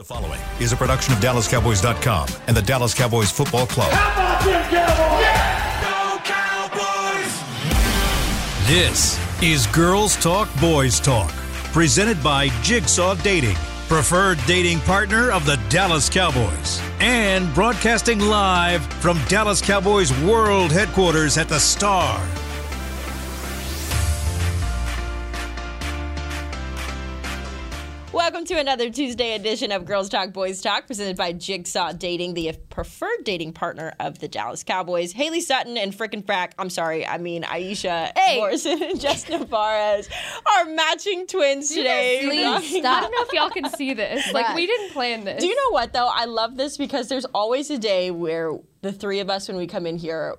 The following is a production of DallasCowboys.com and the Dallas Cowboys Football Club. How about them Cowboys? This is Girls Talk Boys Talk, presented by Jigsaw Dating, preferred dating partner of the Dallas Cowboys, and broadcasting live from Dallas Cowboys World Headquarters at the Star. To another Tuesday edition of Girls Talk Boys Talk, presented by Jigsaw Dating, the preferred dating partner of the Dallas Cowboys. Haley Sutton and Frickin' Frack, I'm sorry, I mean Aisha Hey. Morrison and Jess Navarez are matching twins today. Please I don't know if y'all can see this. Like, we didn't plan this. Do you know what though? I love this because there's always a day where the three of us, when we come in here,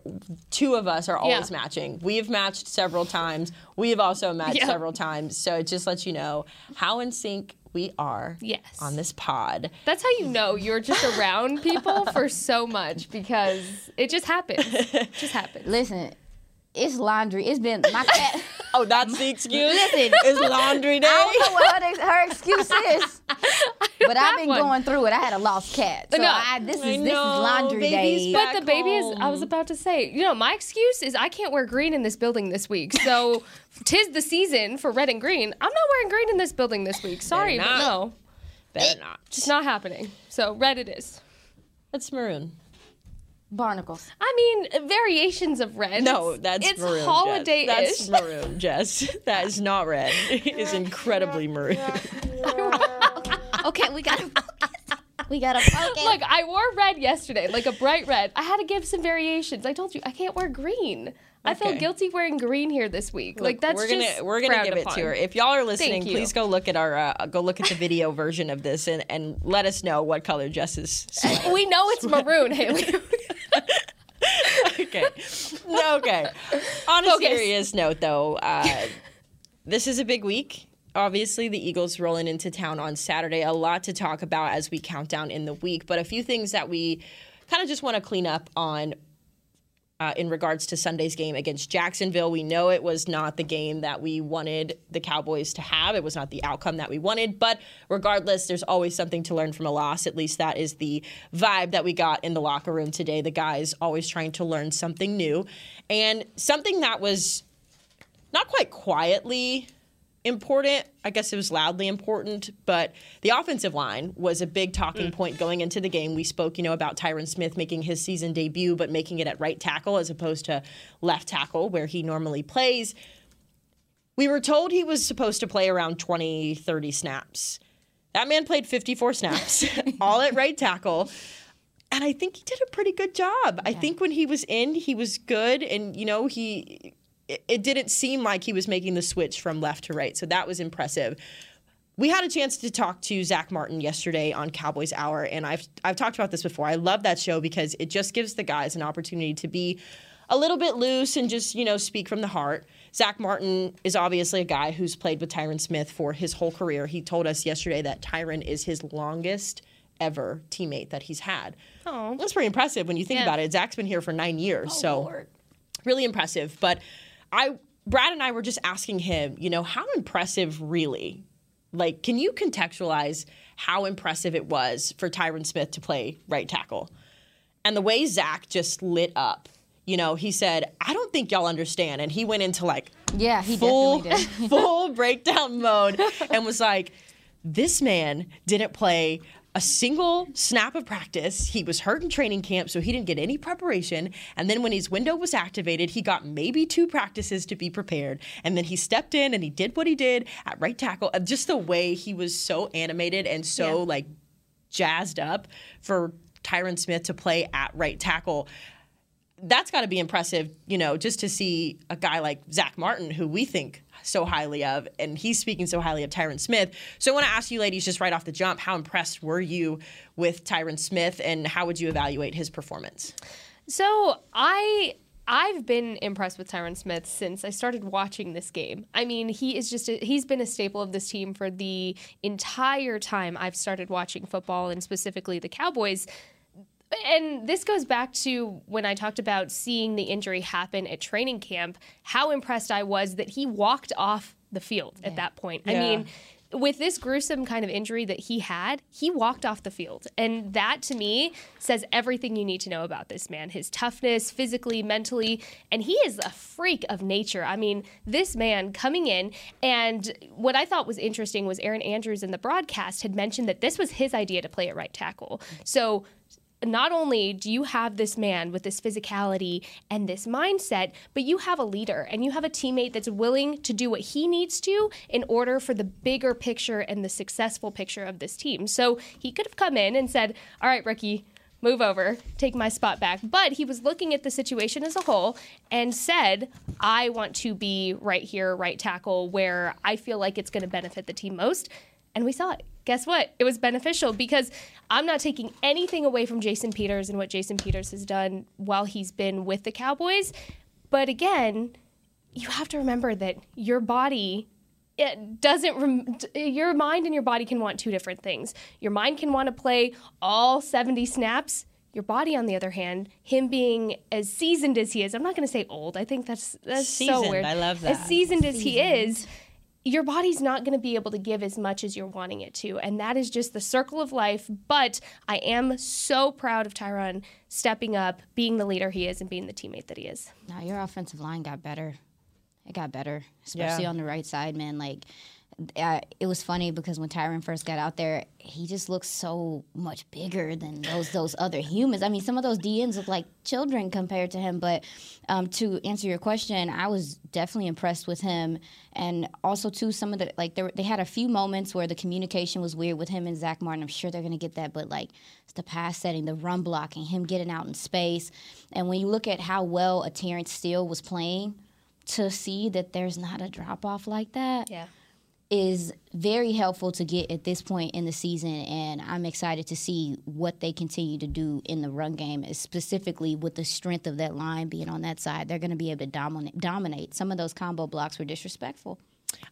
two of us are always Yeah. matching. We have matched several times. We have also matched Yeah. several times. So it just lets you know how in sync we are Yes. on this pod. That's how you know you're just around people for so much because it just happens. It just happens. Listen, it's laundry. It's been my cat. Oh, that's the excuse. Listen. it's laundry day. I don't know what her, her excuse is, but I've been one. going through it. I had a lost cat, so No. I, this is I this is laundry day. But the baby is, I was about to say, you know, my excuse is I can't wear green in this building this week. So, tis the season for red and green. I'm not wearing green in this building this week. Sorry, but not. no. Better not. Just not happening. So, red it is. It's maroon. Barnacles. I mean, variations of red. No, that's it's maroon. holiday Jess. ish. That's maroon, Jess. That is not red. It is incredibly maroon. Okay, we got to We got to focus. Look, I wore red yesterday, like a bright red. I had to give some variations. I told you I can't wear green. I feel guilty wearing green here this week. like that's we're gonna just we're gonna give it to her. If y'all are listening, please go look at our uh, go look at the video version of this and, and let us know what color Jess is. we know it's maroon, Haley. okay. No, okay. On a Focus. serious note, though, uh, this is a big week. Obviously, the Eagles rolling into town on Saturday. A lot to talk about as we count down in the week, but a few things that we kind of just want to clean up on uh, in regards to Sunday's game against Jacksonville. We know it was not the game that we wanted the Cowboys to have. It was not the outcome that we wanted. But regardless, there's always something to learn from a loss. At least that is the vibe that we got in the locker room today. The guys always trying to learn something new. And something that was not quite quietly important. I guess it was loudly important, but the offensive line was a big talking mm. point going into the game. We spoke, you know, about Tyron Smith making his season debut, but making it at right tackle as opposed to left tackle where he normally plays. We were told he was supposed to play around 20, 30 snaps. That man played 54 snaps, all at right tackle. And I think he did a pretty good job. I think when he was in, he was good. And, you know, he it, it didn't seem like he was making the switch from left to right. So that was impressive. We had a chance to talk to Zach Martin yesterday on Cowboys Hour, and I've I've talked about this before. I love that show because it just gives the guys an opportunity to be a little bit loose and just you know speak from the heart. Zach Martin is obviously a guy who's played with Tyron Smith for his whole career. He told us yesterday that Tyron is his longest ever teammate that he's had. Oh. That's pretty impressive when you think Yeah. about it. Zach's been here for nine years, oh, so Lord. really impressive. But I, Brad and I were just asking him, you know, how impressive really? Like, can you contextualize how impressive it was for Tyron Smith to play right tackle? And the way Zach just lit up, you know, he said, I don't think y'all understand. And he went into like yeah, he full, full breakdown mode and was like, this man didn't play a single snap of practice. He was hurt in training camp, so he didn't get any preparation. And then when his window was activated, he got maybe two practices to be prepared. And then he stepped in and he did what he did at right tackle. Just the way he was so animated and so Yeah. like jazzed up for Tyron Smith to play at right tackle that's got to be impressive, you know, just to see a guy like Zach Martin, who we think so highly of, and he's speaking so highly of Tyron Smith. So I want to ask you, ladies, just right off the jump, how impressed were you with Tyron Smith, and how would you evaluate his performance? So I I've been impressed with Tyron Smith since I started watching this game. I mean, he is just a, he's been a staple of this team for the entire time I've started watching football and specifically the Cowboys. And this goes back to when I talked about seeing the injury happen at training camp, how impressed I was that he walked off the field at that point. I mean, with this gruesome kind of injury that he had, he walked off the field. And that to me says everything you need to know about this man his toughness, physically, mentally. And he is a freak of nature. I mean, this man coming in, and what I thought was interesting was Erin Andrews in the broadcast had mentioned that this was his idea to play at right tackle. So not only do you have this man with this physicality and this mindset, but you have a leader and you have a teammate that's willing to do what he needs to in order for the bigger picture and the successful picture of this team. So he could have come in and said, All right, rookie, move over, take my spot back. But he was looking at the situation as a whole and said, I want to be right here, right tackle, where I feel like it's going to benefit the team most. And we saw it. Guess what? It was beneficial because I'm not taking anything away from Jason Peters and what Jason Peters has done while he's been with the Cowboys. But again, you have to remember that your body it doesn't rem- your mind and your body can want two different things. Your mind can want to play all 70 snaps. Your body, on the other hand, him being as seasoned as he is, I'm not going to say old. I think that's that's so weird. I love that. As that. seasoned as he is, your body's not going to be able to give as much as you're wanting it to. And that is just the circle of life. But I am so proud of Tyron stepping up, being the leader he is, and being the teammate that he is. Now your offensive line got better. It got better, especially Yeah. on the right side, man. Like, it was funny because when Tyron first got out there, he just looked so much bigger than those those other humans. I mean, some of those DNs look like children compared to him. But um, to answer your question, I was definitely impressed with him, and also too some of the like there, they had a few moments where the communication was weird with him and Zach Martin. I'm sure they're gonna get that, but like the pass setting, the run blocking, him getting out in space, and when you look at how well a Terence Steele was playing to see that there's not a drop off like that Yeah. Is very helpful to get at this point in the season and I'm excited to see what they continue to do in the run game specifically with the strength of that line being on that side they're going to be able to dominate dominate some of those combo blocks were disrespectful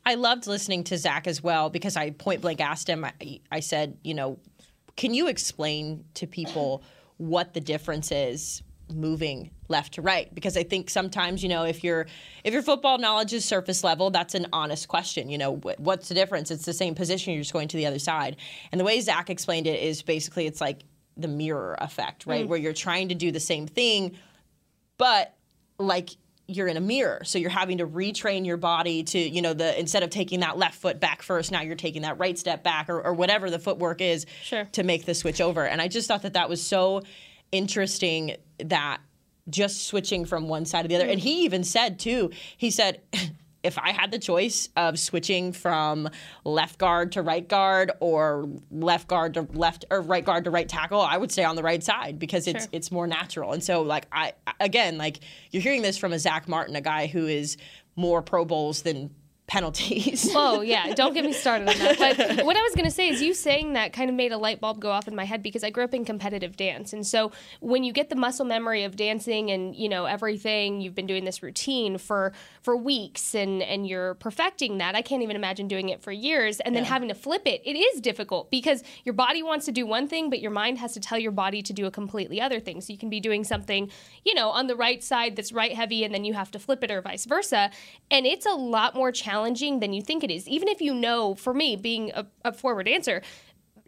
I loved listening to Zach as well because I point blank asked him. I, I said, you know, can you explain to people what the difference is moving left to right? Because I think sometimes, you know, if your if your football knowledge is surface level, that's an honest question. You know, what, what's the difference? It's the same position. You're just going to the other side. And the way Zach explained it is basically it's like the mirror effect, right? Mm. Where you're trying to do the same thing, but like you're in a mirror so you're having to retrain your body to you know the instead of taking that left foot back first now you're taking that right step back or, or whatever the footwork is Sure. to make the switch over and i just thought that that was so interesting that just switching from one side to the other and he even said too he said if I had the choice of switching from left guard to right guard or left guard to left or right guard to right tackle, I would stay on the right side because it's Sure. it's more natural. And so like I again like you're hearing this from a Zach Martin, a guy who is more Pro Bowls than penalties. Oh yeah, don't get me started on that. But what I was gonna say is you saying that kind of made a light bulb go off in my head because I grew up in competitive dance, and so when you get the muscle memory of dancing and you know everything, you've been doing this routine for for weeks and and you're perfecting that. I can't even imagine doing it for years and then having to flip it. It is difficult because your body wants to do one thing, but your mind has to tell your body to do a completely other thing. So you can be doing something, you know, on the right side that's right heavy, and then you have to flip it or vice versa, and it's a lot more challenging than you think it is. Even if you know, for me, being a, a forward dancer,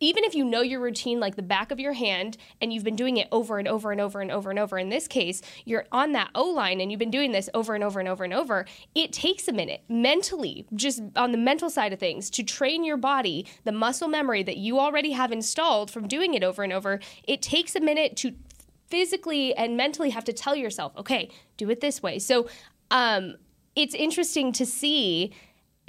even if you know your routine like the back of your hand and you've been doing it over and over and over and over and over, in this case, you're on that O line and you've been doing this over and over and over and over, it takes a minute mentally, just on the mental side of things, to train your body, the muscle memory that you already have installed from doing it over and over. It takes a minute to physically and mentally have to tell yourself, okay, do it this way. So, um, it's interesting to see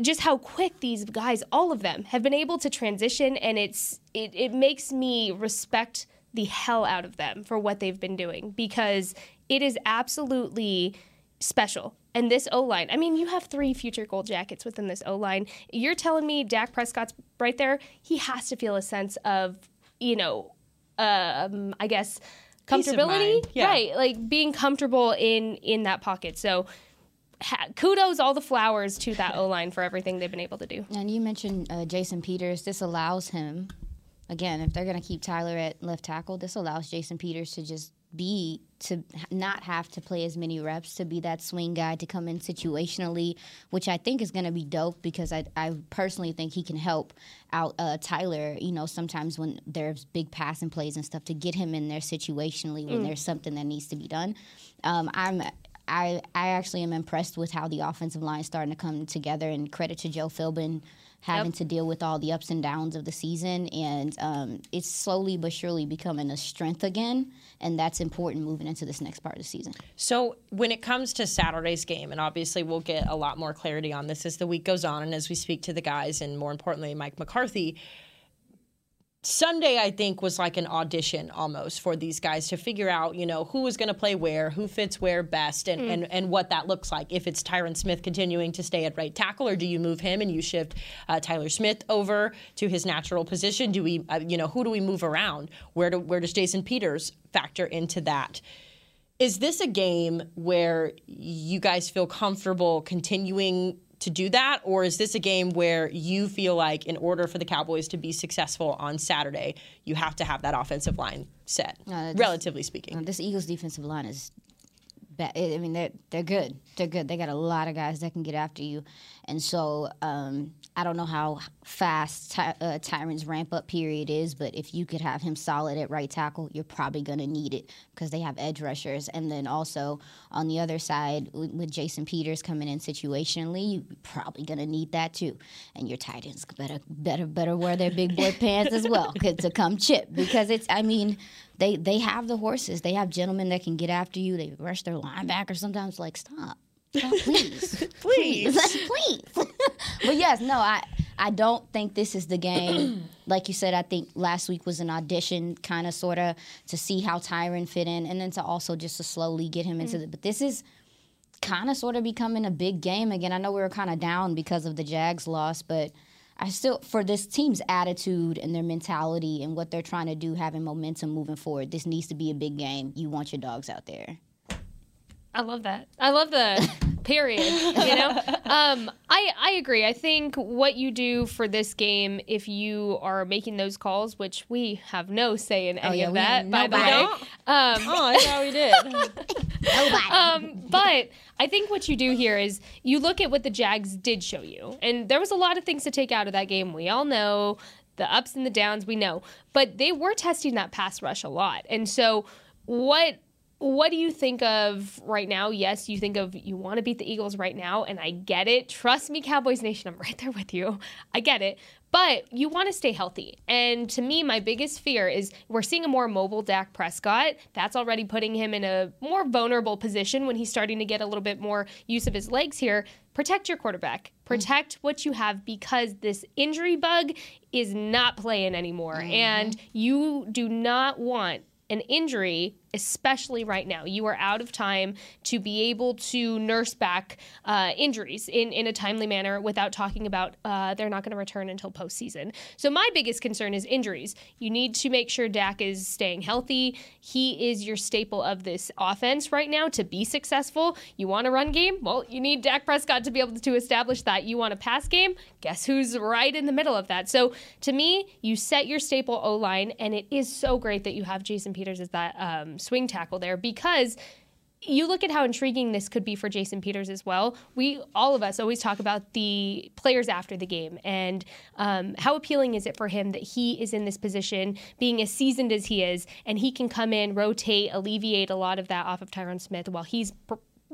just how quick these guys, all of them, have been able to transition, and it's it, it makes me respect the hell out of them for what they've been doing because it is absolutely special. And this O line, I mean, you have three future gold jackets within this O line. You're telling me Dak Prescott's right there? He has to feel a sense of, you know, um, I guess comfortability, yeah. right? Like being comfortable in in that pocket. So ha- kudos all the flowers to that O line for everything they've been able to do. And you mentioned uh, Jason Peters. This allows him, again, if they're going to keep Tyler at left tackle, this allows Jason Peters to just be to not have to play as many reps to be that swing guy to come in situationally, which I think is going to be dope because I, I personally think he can help out uh, Tyler. You know, sometimes when there's big passing plays and stuff to get him in there situationally when mm. there's something that needs to be done. Um, I'm I I actually am impressed with how the offensive line is starting to come together, and credit to Joe Philbin having yep. to deal with all the ups and downs of the season, and um, it's slowly but surely becoming a strength again, and that's important moving into this next part of the season. So when it comes to Saturday's game, and obviously we'll get a lot more clarity on this as the week goes on, and as we speak to the guys, and more importantly, Mike McCarthy. Sunday, I think, was like an audition almost for these guys to figure out, you know, who is going to play where, who fits where best, and, mm. and, and what that looks like. If it's Tyron Smith continuing to stay at right tackle, or do you move him and you shift uh, Tyler Smith over to his natural position? Do we, uh, you know, who do we move around? Where do, where does Jason Peters factor into that? Is this a game where you guys feel comfortable continuing to do that? Or is this a game where you feel like, in order for the Cowboys to be successful on Saturday, you have to have that offensive line set, uh, this, relatively speaking? Uh, this Eagles defensive line is bad. I mean, they're, they're good. They're good. They got a lot of guys that can get after you. And so um, I don't know how fast Ty- uh, Tyron's ramp up period is, but if you could have him solid at right tackle, you're probably going to need it because they have edge rushers. And then also on the other side, with, with Jason Peters coming in situationally, you're probably going to need that too. And your tight ends better better better wear their big boy pants as well to come chip because it's I mean they they have the horses. They have gentlemen that can get after you. They rush their linebacker sometimes. Like stop. Oh, please, please, please. but yes, no, I I don't think this is the game. like you said, I think last week was an audition, kind of, sort of, to see how Tyron fit in, and then to also just to slowly get him into mm. the. But this is kind of, sort of becoming a big game again. I know we were kind of down because of the Jags loss, but. I still, for this team's attitude and their mentality and what they're trying to do, having momentum moving forward, this needs to be a big game. You want your dogs out there. I love that. I love the period. You know, um, I I agree. I think what you do for this game, if you are making those calls, which we have no say in oh, any oh, yeah, of that, by the way. Um, oh, I thought we did. um, but I think what you do here is you look at what the Jags did show you, and there was a lot of things to take out of that game. We all know the ups and the downs. We know, but they were testing that pass rush a lot, and so what what do you think of right now? Yes, you think of you want to beat the Eagles right now, and I get it. Trust me, Cowboys Nation, I'm right there with you. I get it. But you want to stay healthy. And to me, my biggest fear is we're seeing a more mobile Dak Prescott. That's already putting him in a more vulnerable position when he's starting to get a little bit more use of his legs here. Protect your quarterback. Protect mm-hmm. what you have because this injury bug is not playing anymore. Mm-hmm. And you do not want an injury especially right now. You are out of time to be able to nurse back uh, injuries in, in a timely manner without talking about uh, they're not going to return until postseason. So, my biggest concern is injuries. You need to make sure Dak is staying healthy. He is your staple of this offense right now to be successful. You want a run game? Well, you need Dak Prescott to be able to establish that. You want a pass game? Guess who's right in the middle of that? So, to me, you set your staple O line, and it is so great that you have Jason Peters as that. Um, swing tackle there because you look at how intriguing this could be for Jason Peters as well. We all of us always talk about the players after the game and um, how appealing is it for him that he is in this position, being as seasoned as he is, and he can come in, rotate, alleviate a lot of that off of Tyron Smith while he's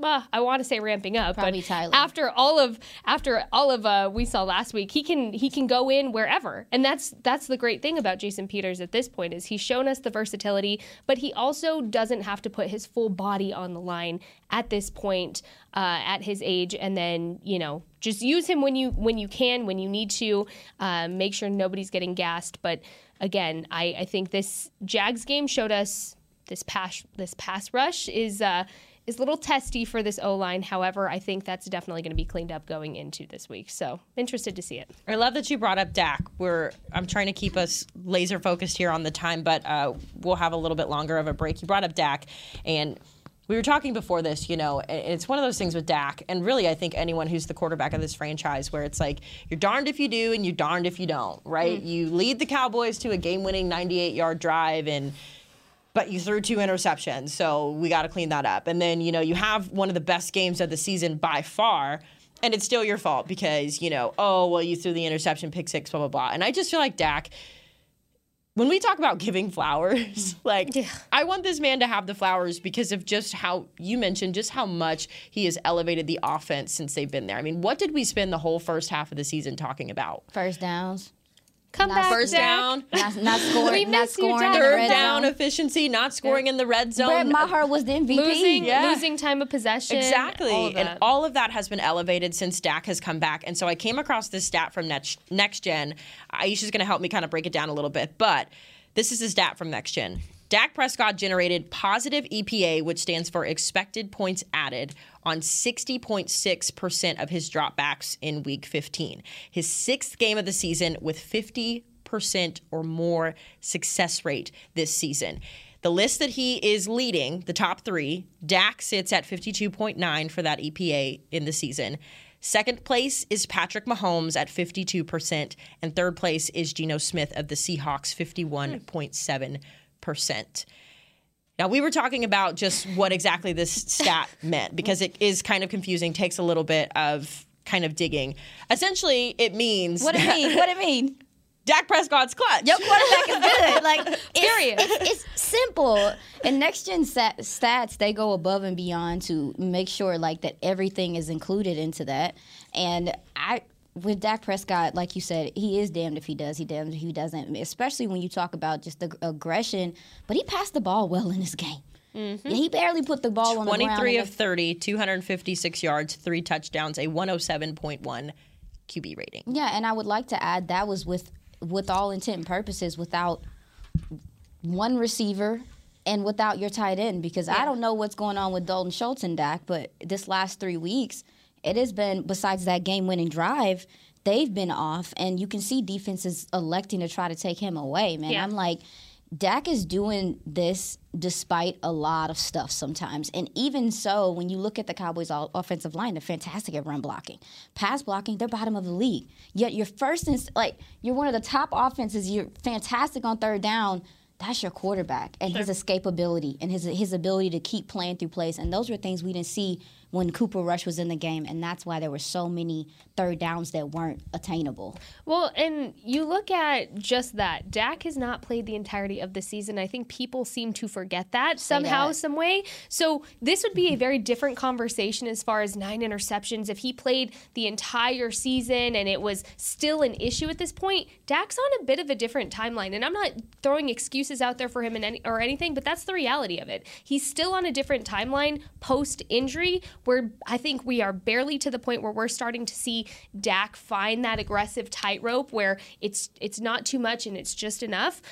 uh, I want to say ramping up, Probably but Tyler. after all of after all of uh, we saw last week, he can he can go in wherever, and that's that's the great thing about Jason Peters at this point is he's shown us the versatility, but he also doesn't have to put his full body on the line at this point uh, at his age, and then you know just use him when you when you can when you need to, uh, make sure nobody's getting gassed. But again, I, I think this Jags game showed us this pass this pass rush is uh, is a little testy for this O line. However, I think that's definitely going to be cleaned up going into this week. So interested to see it. I love that you brought up Dak. We're I'm trying to keep us laser focused here on the time, but uh, we'll have a little bit longer of a break. You brought up Dak, and we were talking before this, you know, it's one of those things with Dak, and really, I think anyone who's the quarterback of this franchise, where it's like you're darned if you do and you're darned if you don't, right? Mm. You lead the Cowboys to a game-winning 98-yard drive and but you threw two interceptions, so we got to clean that up. And then, you know, you have one of the best games of the season by far, and it's still your fault because, you know, oh, well, you threw the interception, pick six, blah, blah, blah. And I just feel like Dak, when we talk about giving flowers, like, I want this man to have the flowers because of just how you mentioned, just how much he has elevated the offense since they've been there. I mean, what did we spend the whole first half of the season talking about? First downs. Come Not back, First Dak. down, Not, not scoring. We not miss you, scoring. Dak. third down zone. efficiency, not scoring in the red zone. Brett Maher was the MVP. Losing, Yeah. losing time of possession. Exactly. all of and all of that has been elevated since Dak has come back. And so I came across this stat from Next, Next Gen. Aisha's going to help me kind of break it down a little bit. But this is a stat from Next Gen. Dak Prescott generated positive EPA, which stands for expected points added, on 60.6% of his dropbacks in week 15. His sixth game of the season with 50% or more success rate this season. The list that he is leading, the top three, Dak sits at 52.9 for that EPA in the season. Second place is Patrick Mahomes at 52%, and third place is Geno Smith of the Seahawks, 51.7%. Now, we were talking about just what exactly this stat meant because it is kind of confusing, takes a little bit of kind of digging. Essentially, it means What it mean? What it mean? Dak Prescott's clutch. Your quarterback is good. Like it's, Period. It's, it's simple. And next gen stat, stats, they go above and beyond to make sure like that everything is included into that. And I with Dak Prescott, like you said, he is damned if he does, he damned if he doesn't. Especially when you talk about just the aggression. But he passed the ball well in this game. Mm-hmm. Yeah, he barely put the ball on the ground. 23 of the- 30, 256 yards, three touchdowns, a 107.1 QB rating. Yeah, and I would like to add that was with with all intent and purposes without one receiver and without your tight end because I don't know what's going on with Dalton Schultz and Dak, but this last three weeks it has been besides that game winning drive, they've been off and you can see defenses electing to try to take him away, man. Yeah. I'm like Dak is doing this despite a lot of stuff sometimes. And even so, when you look at the Cowboys' offensive line, they're fantastic at run blocking. Pass blocking, they're bottom of the league. Yet you're first in, like, you're one of the top offenses. You're fantastic on third down. That's your quarterback and his escapability and his his ability to keep playing through plays. And those were things we didn't see when Cooper Rush was in the game. And that's why there were so many third downs that weren't attainable. Well, and you look at just that. Dak has not played the entirety of the season. I think people seem to forget that somehow, that. some way. So this would be a very different conversation as far as nine interceptions. If he played the entire season and it was still an issue at this point, Dak's on a bit of a different timeline. And I'm not throwing excuses out there for him in any, or anything, but that's the reality of it. He's still on a different timeline post injury where I think we are barely to the point where we're starting to see Dak find that aggressive tightrope where it's it's not too much and it's just enough.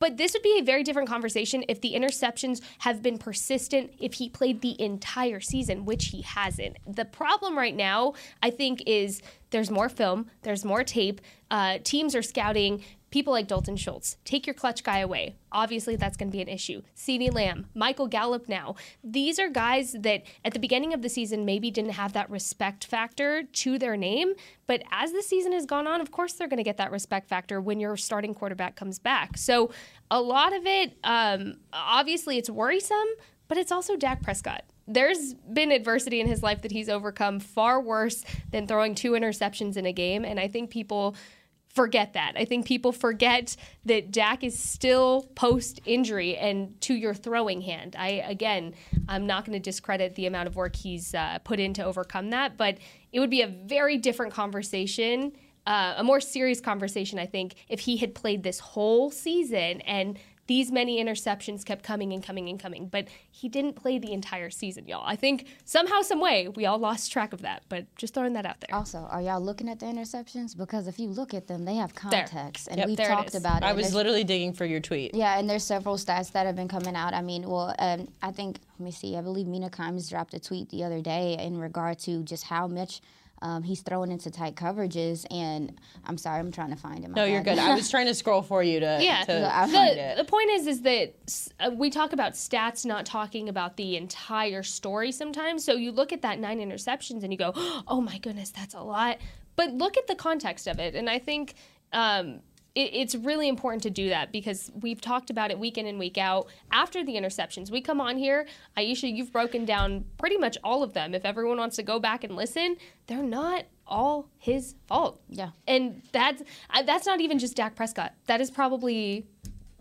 But this would be a very different conversation if the interceptions have been persistent, if he played the entire season, which he hasn't. The problem right now, I think, is there's more film, there's more tape. Uh, teams are scouting people like Dalton Schultz. Take your clutch guy away. Obviously, that's going to be an issue. CeeDee Lamb, Michael Gallup now. These are guys that at the beginning of the season maybe didn't have that respect factor to their name. But as the season has gone on, of course, they're going to get that respect factor when your starting quarterback comes back. So a lot of it, um, obviously, it's worrisome, but it's also Dak Prescott there's been adversity in his life that he's overcome far worse than throwing two interceptions in a game. And I think people forget that. I think people forget that Dak is still post injury and to your throwing hand. I, again, I'm not going to discredit the amount of work he's uh, put in to overcome that, but it would be a very different conversation. Uh, a more serious conversation, I think, if he had played this whole season and these many interceptions kept coming and coming and coming. But he didn't play the entire season, y'all. I think somehow, some way, we all lost track of that. But just throwing that out there. Also, are y'all looking at the interceptions? Because if you look at them, they have context, and Yep, we've there it talked is. about it. I was literally digging for your tweet. Yeah, and there's several stats that have been coming out. I mean, well, um, I think let me see. I believe Mina Kimes dropped a tweet the other day in regard to just how much um, he's throwing into tight coverages. And I'm sorry, I'm trying to find him. No, you're good. I was trying to scroll for you to, Yeah. to Yeah, I find the, it. the point is is that uh, we talk about stats not talking about the entire story sometimes so you look at that nine interceptions and you go oh my goodness that's a lot but look at the context of it and i think um, it, it's really important to do that because we've talked about it week in and week out. After the interceptions, we come on here. Aisha, you've broken down pretty much all of them. If everyone wants to go back and listen, they're not all his fault. Yeah. And that's uh, that's not even just Dak Prescott. That is probably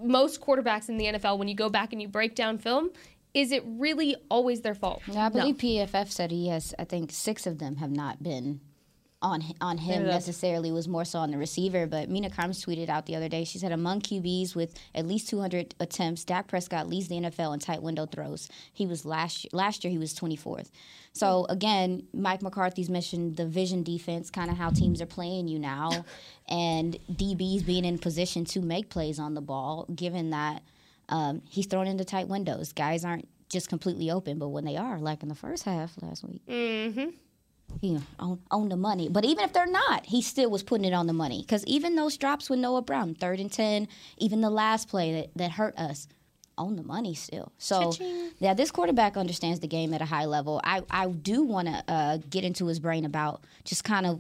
most quarterbacks in the NFL when you go back and you break down film. Is it really always their fault? Yeah, I believe no. PFF said he has. I think six of them have not been on on him yeah, necessarily was more so on the receiver. But Mina Kimes tweeted out the other day. She said among QBs with at least 200 attempts, Dak Prescott leads the NFL in tight window throws. He was last last year he was 24th. So again, Mike McCarthy's mentioned the vision defense, kind of how teams are playing you now, and DBs being in position to make plays on the ball. Given that um, he's thrown into tight windows, guys aren't just completely open, but when they are, like in the first half last week. Mm-hmm you know, on, on the money. But even if they're not, he still was putting it on the money. Because even those drops with Noah Brown, third and 10, even the last play that, that hurt us, on the money still. So, Cha-ching. yeah, this quarterback understands the game at a high level. I, I do want to uh, get into his brain about just kind of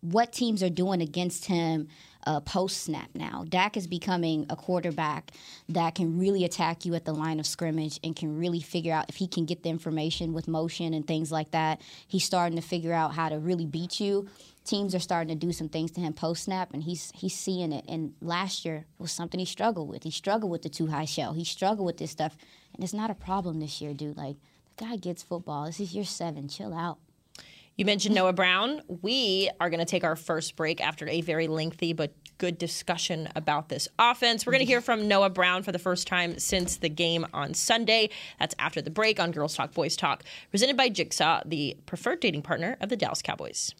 what teams are doing against him uh, post snap now. Dak is becoming a quarterback that can really attack you at the line of scrimmage and can really figure out if he can get the information with motion and things like that. He's starting to figure out how to really beat you. Teams are starting to do some things to him post snap, and he's he's seeing it. And last year was something he struggled with. He struggled with the two high shell. He struggled with this stuff, and it's not a problem this year, dude. Like the guy gets football. This is year seven. Chill out. You mentioned Noah Brown. We are going to take our first break after a very lengthy but good discussion about this offense. We're going to hear from Noah Brown for the first time since the game on Sunday. That's after the break on Girls Talk Boys Talk, presented by Jigsaw, the preferred dating partner of the Dallas Cowboys.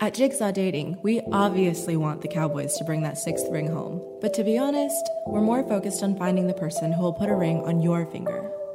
At Jigsaw Dating, we obviously want the Cowboys to bring that sixth ring home. But to be honest, we're more focused on finding the person who will put a ring on your finger.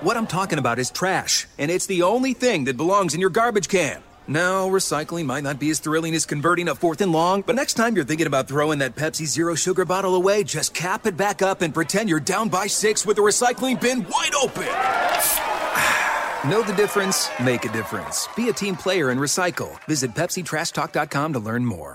What I'm talking about is trash, and it's the only thing that belongs in your garbage can. Now, recycling might not be as thrilling as converting a fourth and long, but next time you're thinking about throwing that Pepsi Zero Sugar bottle away, just cap it back up and pretend you're down by six with the recycling bin wide open. know the difference? Make a difference. Be a team player and recycle. Visit PepsiTrashTalk.com to learn more.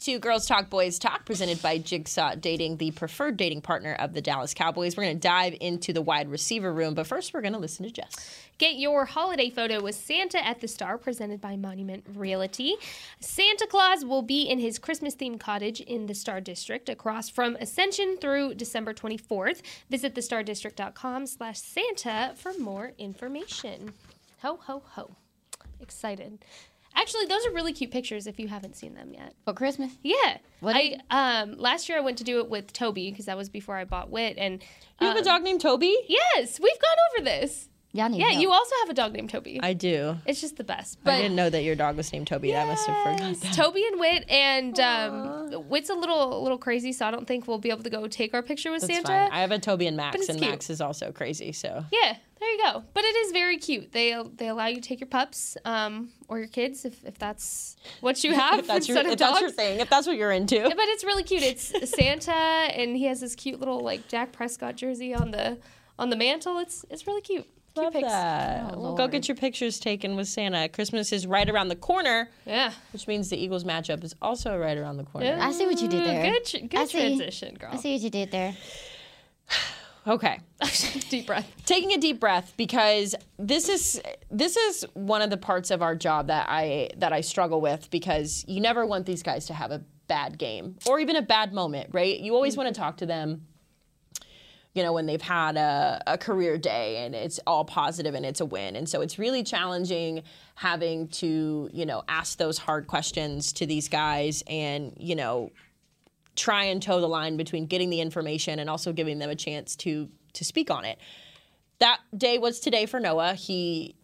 To Girls Talk Boys Talk, presented by Jigsaw Dating, the preferred dating partner of the Dallas Cowboys. We're going to dive into the wide receiver room, but first we're going to listen to Jess. Get your holiday photo with Santa at the Star, presented by Monument Realty. Santa Claus will be in his Christmas themed cottage in the Star District across from Ascension through December 24th. Visit thestardistrict.com slash Santa for more information. Ho, ho, ho. Excited. Actually, those are really cute pictures if you haven't seen them yet. For Christmas? Yeah. What I um last year I went to do it with Toby because that was before I bought Wit and You have a um, dog named Toby? Yes, we've gone over this. Y'all Yeah, help. you also have a dog named Toby. I do. it's just the best. But I didn't know that your dog was named Toby. I must have forgotten. Yes, Toby and Wit, and um, Wit's a little a little crazy, so I don't think we'll be able to go take our picture with That's Santa. fine. I have a Toby and Max, it's and cute. Max is also crazy. So Yeah, there you go. But it is very cute. They they allow you to take your pups um, or your kids if, if that's what you have if that's your instead if of that's dogs. your thing, if that's what you're into. But it's really cute. It's Santa, and he has this cute little like Dak Prescott jersey on the on the mantle. It's it's really cute. Cute Love pics. that. Oh, well, go get your pictures taken with Santa. Christmas is right around the corner, Yeah. which means the Eagles matchup is also right around the corner. I see what you did there. Good, good I see. transition, girl. I see what you did there. Okay. Deep breath. taking a deep breath because this is this is one of the parts of our job that I that I struggle with because you never want these guys to have a bad game or even a bad moment, right? You always want to mm-hmm. talk to them you know, when they've had a, a career day and it's all positive and it's a win. And so it's really challenging having to, you know, ask those hard questions to these guys and, you know, try and toe the line between getting the information and also giving them a chance to to speak on it. That day was today for Noah. He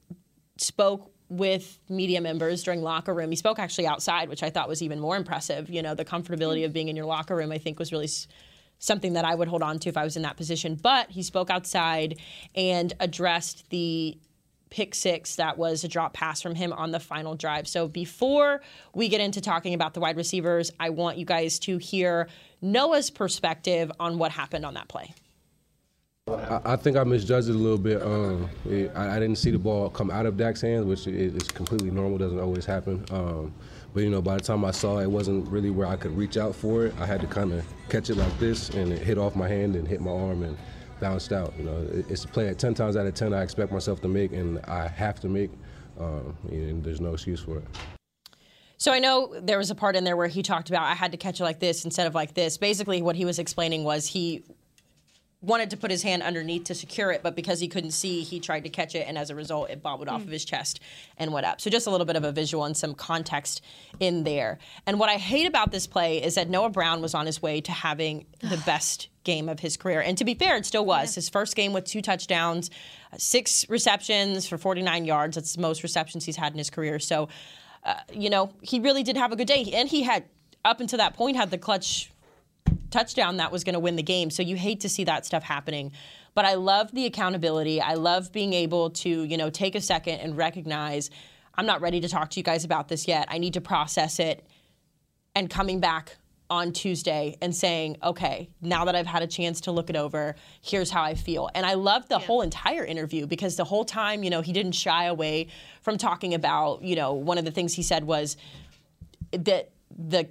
spoke with media members during locker room. He spoke actually outside, which I thought was even more impressive. You know, the comfortability of being in your locker room, I think, was really something that I would hold on to if I was in that position. But he spoke outside and addressed the pick six that was a drop pass from him on the final drive. So before we get into talking about the wide receivers, I want you guys to hear Noah's perspective on what happened on that play. I, think I misjudged it a little bit. Um, it- I, I didn't see the ball come out of Dak's hands, which is, is completely normal. Doesn't always happen. Um, but you know, by the time I saw it, it wasn't really where I could reach out for it. I had to kind of catch it like this, and it hit off my hand and hit my arm and bounced out. You know, it's a play at 10 times out of 10 I expect myself to make, and I have to make. Um, and there's no excuse for it. So I know there was a part in there where he talked about I had to catch it like this instead of like this. Basically, what he was explaining was he wanted to put his hand underneath to secure it, but because he couldn't see, he tried to catch it, and as a result, it bobbled off of his chest and went up. So just a little bit of a visual and some context in there. And what I hate about this play is that Noah Brown was on his way to having the best game of his career. And to be fair, it still was. His first game with two touchdowns, six receptions for 49 yards. That's the most receptions he's had in his career. So, uh, you know, he really did have a good day. And he had, up until that point, had the clutch touchdown that was going to win the game. So you hate to see that stuff happening. But I love the accountability. I love being able to, you know, take a second and recognize I'm not ready to talk to you guys about this yet. I need to process it and coming back on Tuesday and saying, okay, now that I've had a chance to look it over, here's how I feel. And I loved the whole entire interview because the whole time, you know, he didn't shy away from talking about, you know, one of the things he said was that the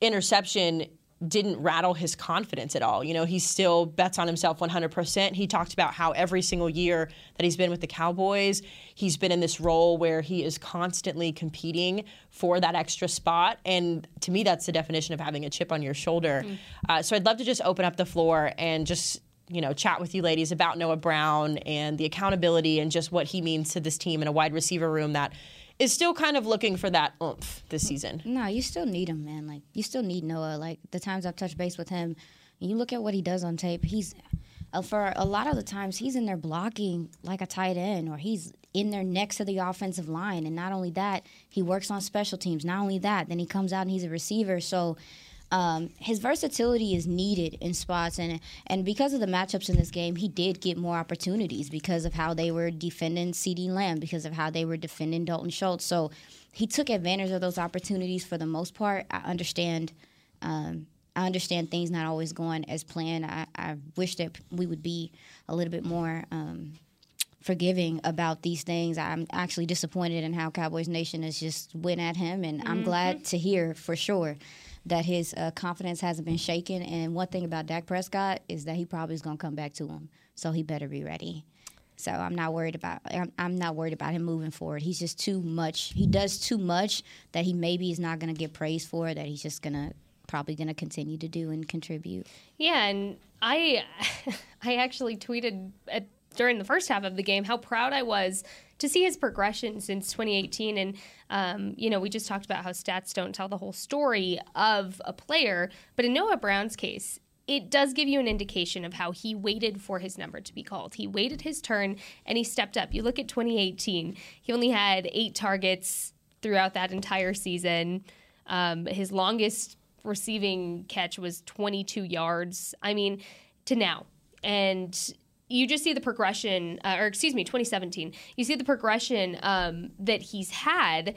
interception didn't rattle his confidence at all. You know, he still bets on himself 100%. He talked about how every single year that he's been with the Cowboys, he's been in this role where he is constantly competing for that extra spot. And to me, that's the definition of having a chip on your shoulder. Uh, so I'd love to just open up the floor and just you know, chat with you ladies about Noah Brown and the accountability and just what he means to this team in a wide receiver room that is still kind of looking for that oomph this season. No, you still need him, man. Like you still need Noah. Like the times I've touched base with him, you look at what he does on tape. He's uh, for a lot of the times he's in there blocking like a tight end, or he's in there next to the offensive line. And not only that, he works on special teams. Not only that, then he comes out and he's a receiver. So. Um, his versatility is needed in spots, and and because of the matchups in this game, he did get more opportunities because of how they were defending CeeDee Lamb, because of how they were defending Dalton Schultz. So he took advantage of those opportunities for the most part. I understand. Um, I understand things not always going as planned. I, I wish that we would be a little bit more um, forgiving about these things. I'm actually disappointed in how Cowboys Nation has just went at him, and I'm glad to hear for sure that his uh, confidence hasn't been shaken. And one thing about Dak Prescott is that he probably is going to come back to him, so he better be ready. So I'm not worried about I'm, I'm not worried about him moving forward. He's just too much. He does too much that he maybe is not going to get praised for. That he's just going to probably going to continue to do and contribute. Yeah, and I I actually tweeted at, during the first half of the game how proud I was to see his progression since 2018. And um, you know, we just talked about how stats don't tell the whole story of a player, but in Noah Brown's case. it does give you an indication of how he waited for his number to be called. He waited his turn and he stepped up. You look at 2018, he only had eight targets throughout that entire season. Um, his longest receiving catch was 22 yards. I mean, to now. And you just see the progression, uh, or excuse me, 2017. You see the progression um, that he's had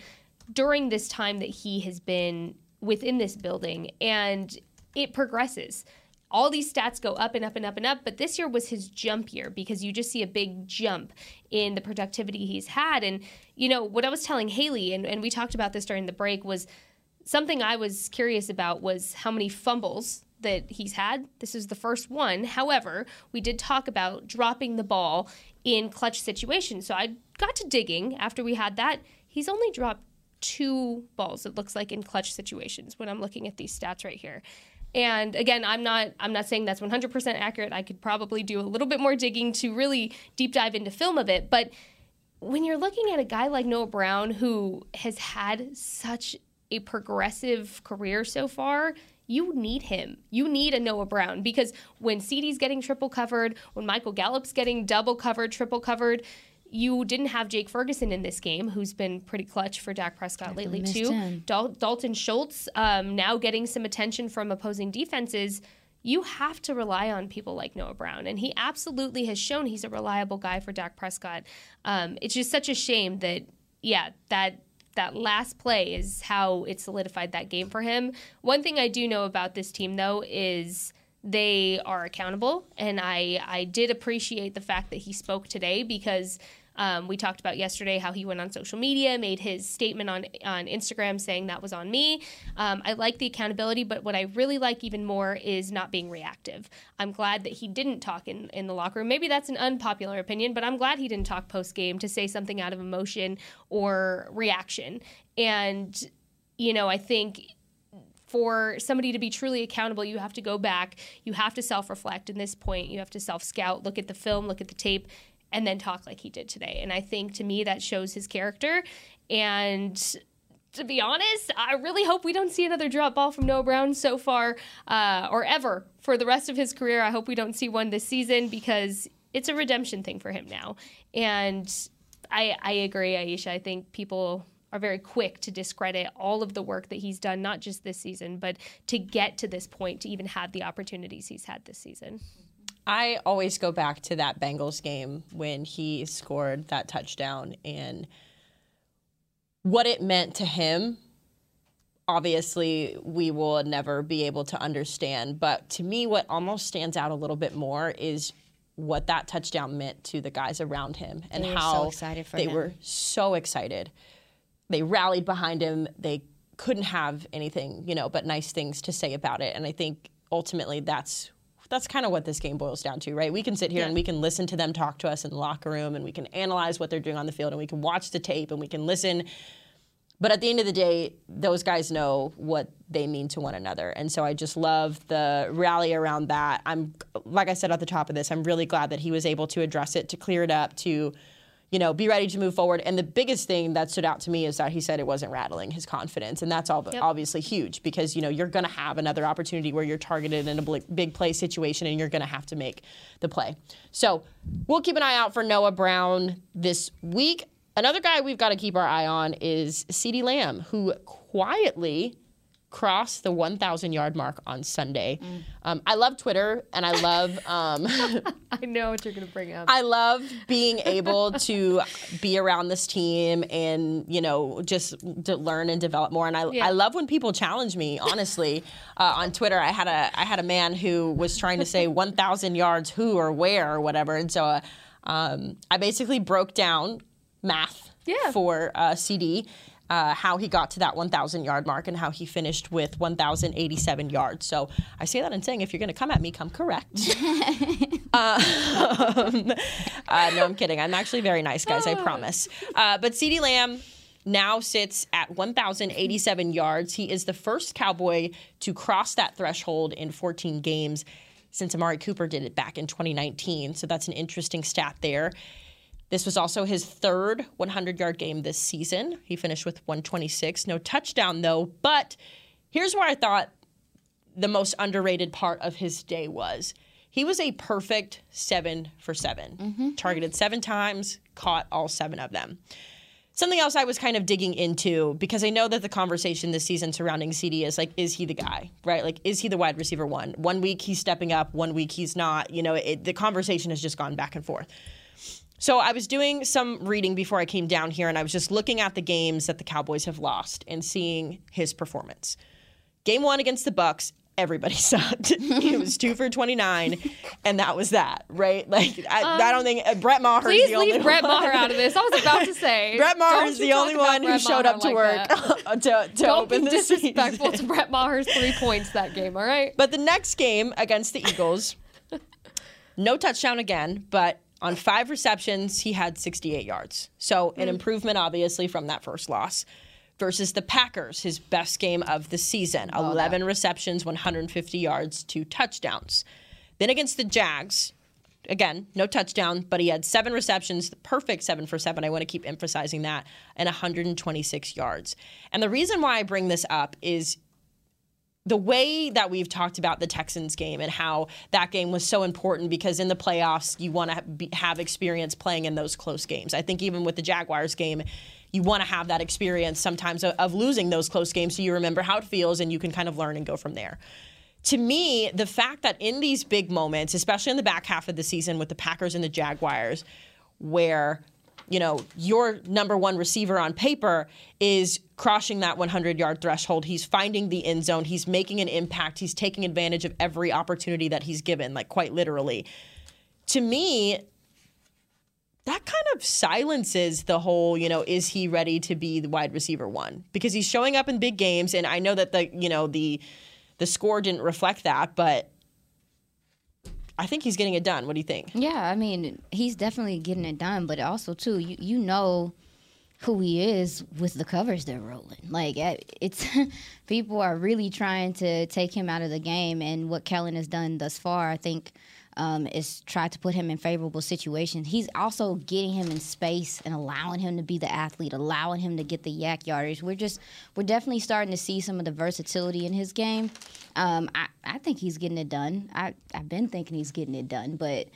during this time that he has been within this building, and it progresses. All these stats go up and up and up and up, but this year was his jump year because you just see a big jump in the productivity he's had. And, you know, what I was telling Haley, and, and we talked about this during the break, was something I was curious about was how many fumbles that he's had. This is the first one. However, we did talk about dropping the ball in clutch situations. So I got to digging after we had that. He's only dropped two balls, it looks like, in clutch situations when I'm looking at these stats right here. And again, I'm not I'm not saying that's 100% accurate. I could probably do a little bit more digging to really deep dive into film of it, but when you're looking at a guy like Noah Brown who has had such a progressive career so far, you need him. You need a Noah Brown because when CeeDee's getting triple covered, when Michael Gallup's getting double covered, triple covered, you didn't have Jake Ferguson in this game, who's been pretty clutch for Dak Prescott lately too. Dal- Dalton Schultz um, now getting some attention from opposing defenses. You have to rely on people like Noah Brown, and he absolutely has shown he's a reliable guy for Dak Prescott. Um, it's just such a shame that, yeah, that that last play is how it solidified that game for him. One thing I do know about this team, though, is they are accountable, and I I did appreciate the fact that he spoke today because um, we talked about yesterday how he went on social media, made his statement on on Instagram saying that was on me. Um, I like the accountability, but what I really like even more is not being reactive. I'm glad that he didn't talk in, in the locker room. Maybe that's an unpopular opinion, but I'm glad he didn't talk post game to say something out of emotion or reaction. And, you know, I think for somebody to be truly accountable, you have to go back, you have to self reflect in this point, you have to self scout, look at the film, look at the tape, and then talk like he did today. And I think to me that shows his character. And to be honest, I really hope we don't see another drop ball from Noah Brown so far uh, or ever for the rest of his career. I hope we don't see one this season because it's a redemption thing for him now. And I, I agree, Aisha. I think people are very quick to discredit all of the work that he's done, not just this season, but to get to this point, to even have the opportunities he's had this season. I always go back to that Bengals game when he scored that touchdown and what it meant to him. Obviously, we will never be able to understand. But to me, what almost stands out a little bit more is what that touchdown meant to the guys around him and They how so excited for they him. were so excited. They rallied behind him. They couldn't have anything, you know, but nice things to say about it. And I think ultimately that's that's kind of what this game boils down to, right? We can sit here Yeah. and we can listen to them talk to us in the locker room and we can analyze what they're doing on the field and we can watch the tape and we can listen. But at the end of the day, those guys know what they mean to one another. And so I just love the rally around that. I'm like I said at the top of this, I'm really glad that he was able to address it, to clear it up, to you know, be ready to move forward. And the biggest thing that stood out to me is that he said it wasn't rattling his confidence, and that's all Yep. obviously huge because you know you're going to have another opportunity where you're targeted in a big play situation, and you're going to have to make the play. So we'll keep an eye out for Noah Brown this week. Another guy we've got to keep our eye on is CeeDee Lamb, who quietly crossed the 1,000 yard mark on Sunday. Um, I love Twitter, and I love. Um, I know what you're going to bring up. I love being able to be around this team and you know just to learn and develop more. And I, Yeah. I love when people challenge me. Honestly, uh, on Twitter, I had a I had a man who was trying to say 1,000 yards, who or where or whatever, and so uh, um, I basically broke down math Yeah. for uh, CeeDee. Uh, how he got to that 1,000 yard mark and how he finished with 1,087 yards. So I say that in saying, if you're going to come at me, come correct. Um, uh, no, I'm kidding. I'm actually very nice, guys. I promise. Uh, but CeeDee Lamb now sits at 1,087 yards. He is the first Cowboy to cross that threshold in 14 games since Amari Cooper did it back in 2019. So that's an interesting stat there. This was also his third 100 yard game this season. He finished with 126. No touchdown, though. But here's where I thought the most underrated part of his day was. He was a perfect seven for 7 mm-hmm. Targeted seven times, caught all seven of them. Something else I was kind of digging into because I know that the conversation this season surrounding CeeDee is like, is he the guy, right? Like, is he the wide receiver one? One week he's stepping up, one week he's not. You know, it, the conversation has just gone back and forth. So I was doing some reading before I came down here, and I was just looking at the games that the Cowboys have lost and seeing his performance. Game one against the Bucks, everybody sucked. it was two for twenty nine, and that was that, right? Like I, I don't think uh, Brett Maher. Please is the only leave Brett one. Maher out of this. I was about to say. Brett Maher is the only one who showed Maher up to like work to, to Don't open be the season. disrespectful to Brett Maher's three points that game, all right? But the next game against the Eagles, no touchdown again, but on five receptions, he had 68 yards. So an hmm. improvement, obviously, from that first loss. Versus the Packers, his best game of the season 11 receptions, 150 yards, two touchdowns. Then against the Jags, again, no touchdown, but he had seven receptions, the perfect seven for seven. I want to keep emphasizing that, and 126 yards. And the reason why I bring this up is the way that we've talked about the Texans game and how that game was so important because in the playoffs you want to have experience playing in those close games. I think even with the Jaguars game, you want to have that experience sometimes of, losing those close games so you remember how it feels and you can kind of learn and go from there. To me, the fact that in these big moments, especially in the back half of the season with the Packers and the Jaguars, where you know, your number one receiver on paper is crossing that 100 yard threshold. He's finding the end zone. He's making an impact. He's taking advantage of every opportunity that he's given, like quite literally. To me, that kind of silences the whole, you know, is he ready to be the wide receiver one? Because he's showing up in big games, and I know that the, you know, the the score didn't reflect that, but I think he's getting it done. What do you think? Yeah, I mean, he's definitely getting it done, but also too, you you know who he is with the covers they're rolling. Like eh, it's people are really trying to take him out of the game, and what Kellen has done thus far, I think. Um, is try to put him in favorable situations. He's also getting him in space and allowing him to be the athlete, allowing him to get the YAC yardage. We're just we're definitely starting to see some of the versatility in his game. Um, I, I think he's getting it done. I, I've been thinking he's getting it done, but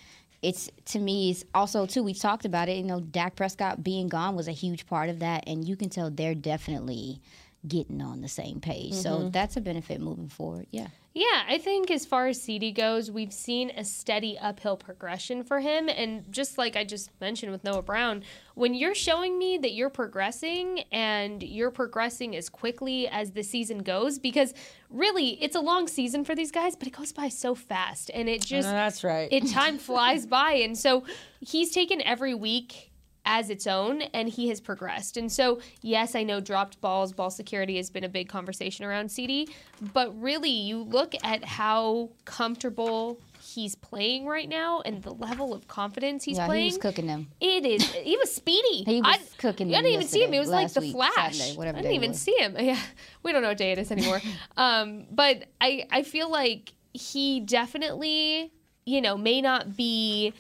it's to me it's also too we've talked about it you know Dak Prescott being gone was a huge part of that and you can tell they're definitely getting on the same page so that's a benefit moving forward yeah Yeah, I think as far as CeeDee goes, we've seen a steady uphill progression for him. And just like I just mentioned with Noah Brown, when you're showing me that you're progressing and you're progressing as quickly as the season goes, because really it's a long season for these guys, but it goes by so fast. And it just, that's right. it time flies by. And so he's taken every week as its own and he has progressed. And so, yes, I know dropped balls, ball security has been a big conversation around CeeDee, but really you look at how comfortable he's playing right now and the level of confidence he's yeah playing. he was cooking them It is. He was speedy. He was I, cooking I didn't even see him. It was like the week, flash. Saturday, whatever I didn't even was. see him. Yeah, we don't know what day it is anymore. um, but I I feel like he definitely you know may not be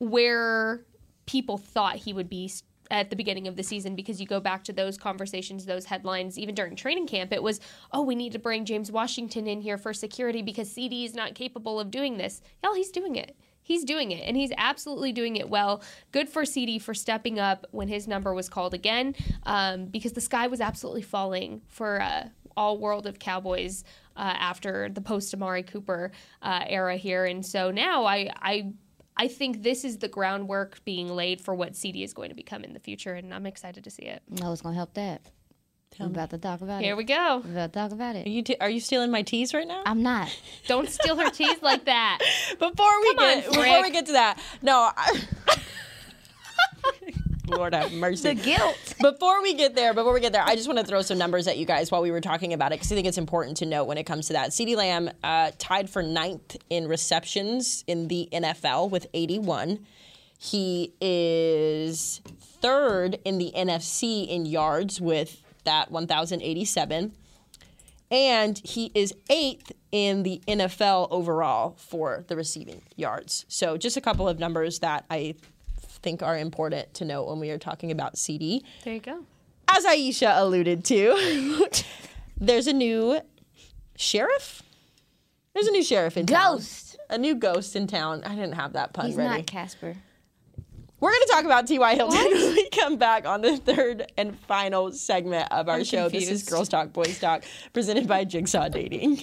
where people thought he would be at the beginning of the season because you go back to those conversations, those headlines, even during training camp, it was, oh, we need to bring James Washington in here for security because CeeDee is not capable of doing this. Y'all, he's doing it. He's doing it, and he's absolutely doing it well. Good for CeeDee for stepping up when his number was called again, um, because the sky was absolutely falling for uh, all world of Cowboys uh, after the post Amari Cooper uh, era here, and so now I I I think this is the groundwork being laid for what CeeDee is going to become in the future, and I'm excited to see it. no it's gonna help that we're about to talk about Here it Here we go. we're about to talk about Are it you, t- are you stealing my teas right now? i'm not Don't steal her teas like that. before we Come on, get before we get to that, no. I, Lord have mercy. the guilt Before we get there, before we get there, I just want to throw some numbers at you guys while we were talking about it because I think it's important to note when it comes to that. CeeDee Lamb uh, tied for ninth in receptions in the NFL with 81. He is third in the NFC in yards with that 1,087. And he is eighth in the NFL overall for the receiving yards. So just a couple of numbers that I think are important to note when we are talking about CeeDee. There you go. As Aisha alluded to, there's a new sheriff There's a new sheriff in town. Ghost. A new ghost in town. I didn't have that pun He's ready. not Casper. We're going to talk about T.Y. Hilton when we come back on the third and final segment of our I'm show. This is. Girls Talk, Boys Talk, presented by Jigsaw Dating.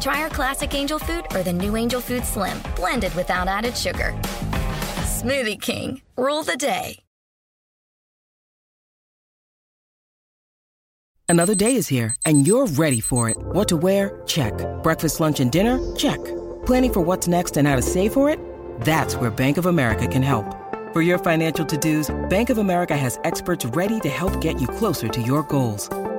Try our classic Angel Food or the new Angel Food Slim, blended without added sugar. Smoothie King, rule the day. Another day is here, and you're ready for it. What to wear? Check. Breakfast, lunch, and dinner? Check. Planning for what's next and how to save for it? That's where Bank of America can help. For your financial to-dos, Bank of America has experts ready to help get you closer to your goals.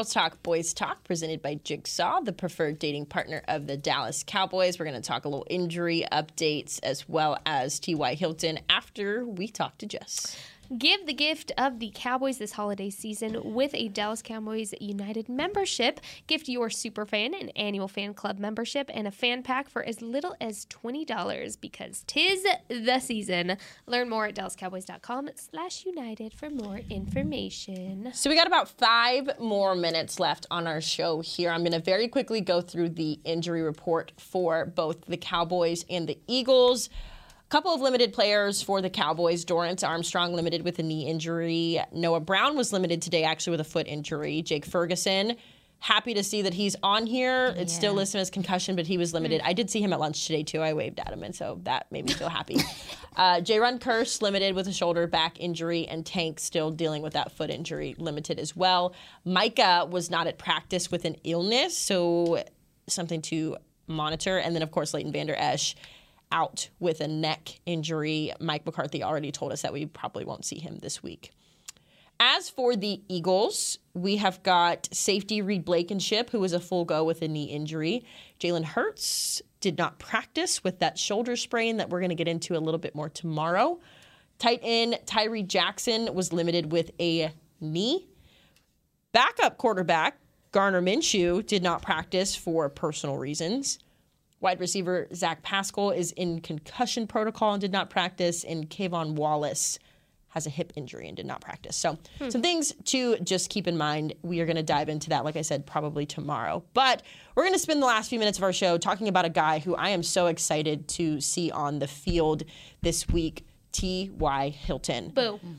Girls Talk, Boys Talk, presented by Jigsaw, the preferred dating partner of the Dallas Cowboys. We're going to talk a little injury updates as well as T.Y. Hilton after we talk to Jess. Give the gift of the Cowboys this holiday season with a Dallas Cowboys United membership. Gift your superfan an annual fan club membership and a fan pack for as little as $20 because tis the season. Learn more at dallascowboys.com slash united for more information. So we got about five more minutes left on our show here. I'm going to very quickly go through the injury report for both the Cowboys and the Eagles. Couple of limited players for the Cowboys. Dorance Armstrong limited with a knee injury. Noah Brown was limited today actually with a foot injury. Jake Ferguson, happy to see that he's on here. It's still listed as concussion, but he was limited. I did see him at lunch today too. I waved at him, and so that made me feel happy. uh, Jayron Kearse limited with a shoulder back injury, and Tank still dealing with that foot injury, limited as well. Micah was not at practice with an illness, so something to monitor. And then of course Leighton Vander Esch out with a neck injury. Mike McCarthy already told us that we probably won't see him this week. As for the Eagles, we have got safety Reed Blankenship, who was a full go with a knee injury. Jalen Hurts did not practice with that shoulder sprain that we're going to get into a little bit more tomorrow. Tight end Tyree Jackson was limited with a knee. Backup quarterback Gardner Minshew did not practice for personal reasons. Wide receiver Zach Pascal is in concussion protocol and did not practice, and K'Von Wallace has a hip injury and did not practice. So, hmm. some things to just keep in mind. We are going to dive into that, like I said, probably tomorrow. But we're going to spend the last few minutes of our show talking about a guy who I am so excited to see on the field this week T.Y. Hilton. Boo. Mm.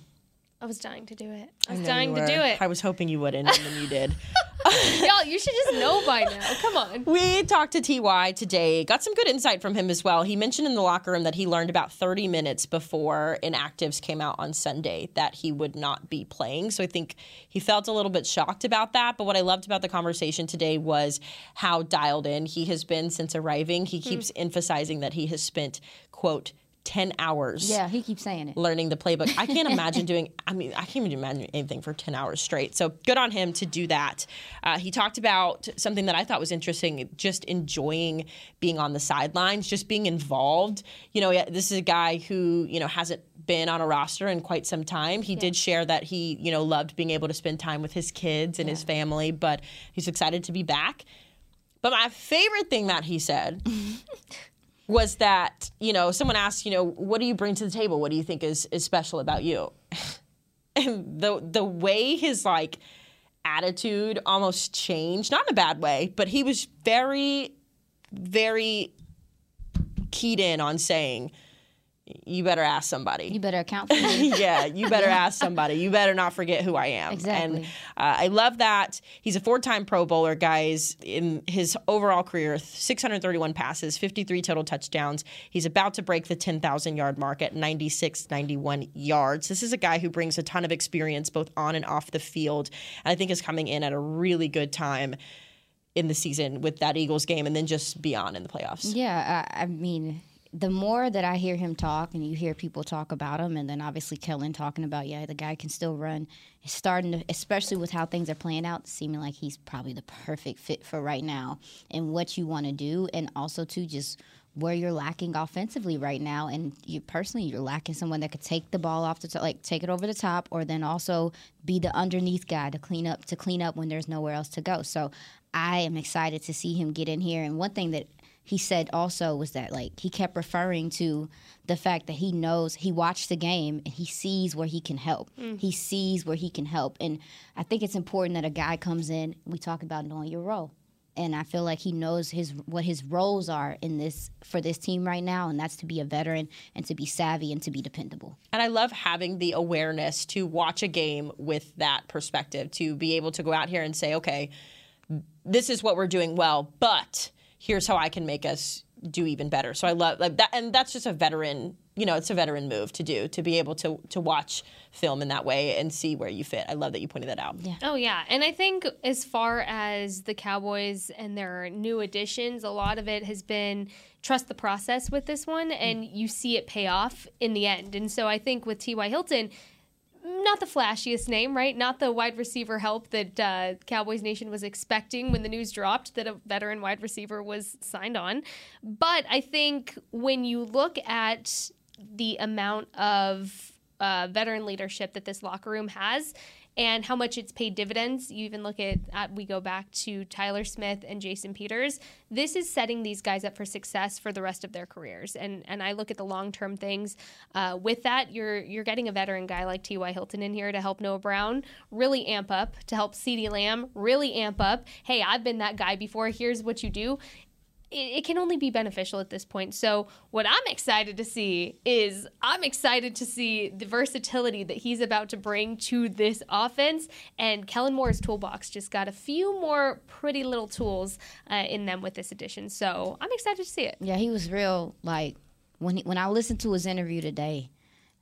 I was dying to do it. I was know dying to do it. I was hoping you wouldn't, and then you did. Y'all, you should just know by now. Come on. We talked to TY today, got some good insight from him as well. He mentioned in the locker room that he learned about 30 minutes before inactives came out on Sunday that he would not be playing. So I think he felt a little bit shocked about that. But what I loved about the conversation today was how dialed in he has been since arriving. He hmm. keeps emphasizing that he has spent, quote, 10 hours. Yeah, he keeps saying it. Learning the playbook. I can't imagine doing, I mean, I can't even imagine anything for 10 hours straight. So good on him to do that. Uh, he talked about something that I thought was interesting just enjoying being on the sidelines, just being involved. You know, this is a guy who, you know, hasn't been on a roster in quite some time. He yeah. did share that he, you know, loved being able to spend time with his kids and yeah. his family, but he's excited to be back. But my favorite thing that he said was that you know someone asked you know what do you bring to the table? What do you think is is special about you? And the the way his like attitude almost changed not in a bad way but he was very very keyed in on saying you better ask somebody. You better account for me. yeah, you better ask somebody. You better not forget who I am. Exactly. And uh, I love that. He's a four-time Pro Bowler, guys. In his overall career, 631 passes, 53 total touchdowns. He's about to break the 10,000 yard mark at 96, 91 yards. This is a guy who brings a ton of experience both on and off the field, and I think is coming in at a really good time in the season with that Eagles game, and then just beyond in the playoffs. Yeah, I, I mean the more that I hear him talk and you hear people talk about him, and then obviously Kellen talking about, yeah, the guy can still run, it's starting to, especially with how things are playing out, seeming like he's probably the perfect fit for right now and what you want to do, and also to just where you're lacking offensively right now, and you personally you're lacking someone that could take the ball off the top, like take it over the top, or then also be the underneath guy to clean up to clean up when there's nowhere else to go. So I am excited to see him get in here. And one thing that he said also was that like he kept referring to the fact that he knows he watched the game and he sees where he can help. Mm. He sees where he can help. And I think it's important that a guy comes in, we talk about knowing your role. And I feel like he knows his what his roles are in this for this team right now, and that's to be a veteran and to be savvy and to be dependable. And I love having the awareness to watch a game with that perspective, to be able to go out here and say, okay, this is what we're doing well, but here's how I can make us do even better. So I love like that, and that's just a veteran. You know, it's a veteran move to do to be able to to watch film in that way and see where you fit. I love that you pointed that out. Yeah. Oh yeah, and I think as far as the Cowboys and their new additions, a lot of it has been trust the process with this one, and mm. you see it pay off in the end. And so I think with T.Y. Hilton, not the flashiest name, right? Not the wide receiver help that uh, Cowboys Nation was expecting when the news dropped that a veteran wide receiver was signed on. But I think when you look at the amount of uh, veteran leadership that this locker room has, and how much it's paid dividends. You even look at, at, we go back to Tyler Smith and Jason Peters. This is setting these guys up for success for the rest of their careers. And and I look at the long term things. Uh, with that, you're you're getting a veteran guy like T.Y. Hilton in here to help Noah Brown really amp up, to help CeeDee Lamb really amp up. Hey, I've been that guy before. Here's what you do it, can only be beneficial at this point. So, what I'm excited to see is I'm excited to see the versatility that he's about to bring to this offense. And Kellen Moore's toolbox just got a few more pretty little tools uh, in them with this addition. So, I'm excited to see it. Yeah, he was real. Like, when, he, when I listened to his interview today,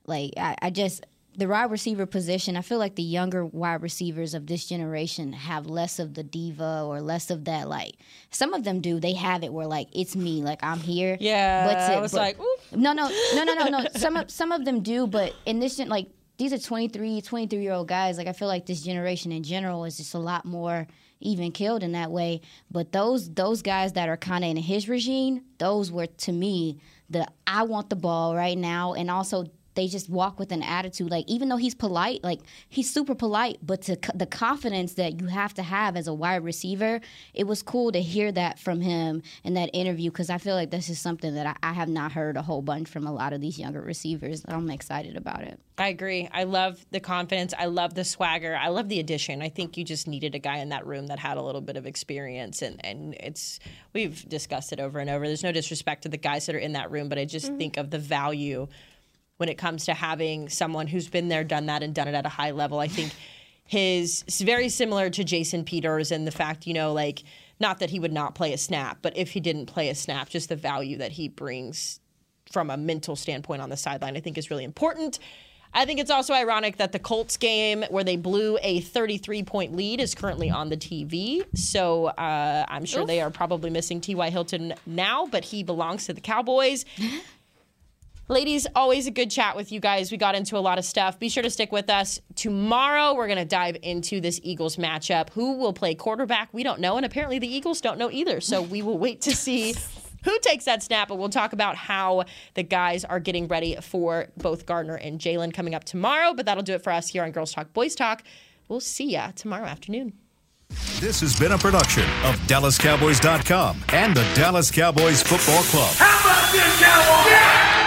like, I, I just, the wide receiver position, I feel like the younger wide receivers of this generation have less of the diva or less of that. Like some of them do, they have it where like it's me, like I'm here. Yeah, but I was but, like, Ooh. no, no, no, no, no, no. some of some of them do, but in this like these are 23, 23 year old guys. Like I feel like this generation in general is just a lot more even killed in that way. But those those guys that are kind of in his regime, those were to me the I want the ball right now, and also they just walk with an attitude like even though he's polite like he's super polite but to the confidence that you have to have as a wide receiver it was cool to hear that from him in that interview because i feel like this is something that I, I, have not heard a whole bunch from a lot of these younger receivers i'm excited about it. I agree. I love the confidence. I love the swagger. I love the addition. I think you just needed a guy in that room that had a little bit of experience and, and it's we've discussed it over and over. There's no disrespect to the guys that are in that room but i just mm-hmm. think of the value when it comes to having someone who's been there, done that, and done it at a high level. I think his is very similar to Jason Peters and the fact, you know, like not that he would not play a snap, but if he didn't play a snap, just the value that he brings from a mental standpoint on the sideline, I think is really important. I think it's also ironic that the Colts game where they blew a 33 point lead is currently on the TV. So uh, I'm sure Oof. they are probably missing T.Y. Hilton now, but he belongs to the Cowboys. Ladies, always a good chat with you guys. We got into a lot of stuff. Be sure to stick with us. Tomorrow, we're going to dive into this Eagles matchup. Who will play quarterback? We don't know. And apparently, the Eagles don't know either. So we will wait to see who takes that snap. But we'll talk about how the guys are getting ready for both Gardner and Jalen coming up tomorrow. But that'll do it for us here on Girls Talk Boys Talk. We'll see ya tomorrow afternoon. This has been a production of DallasCowboys.com and the Dallas Cowboys Football Club. How about this, Cowboys? Yeah!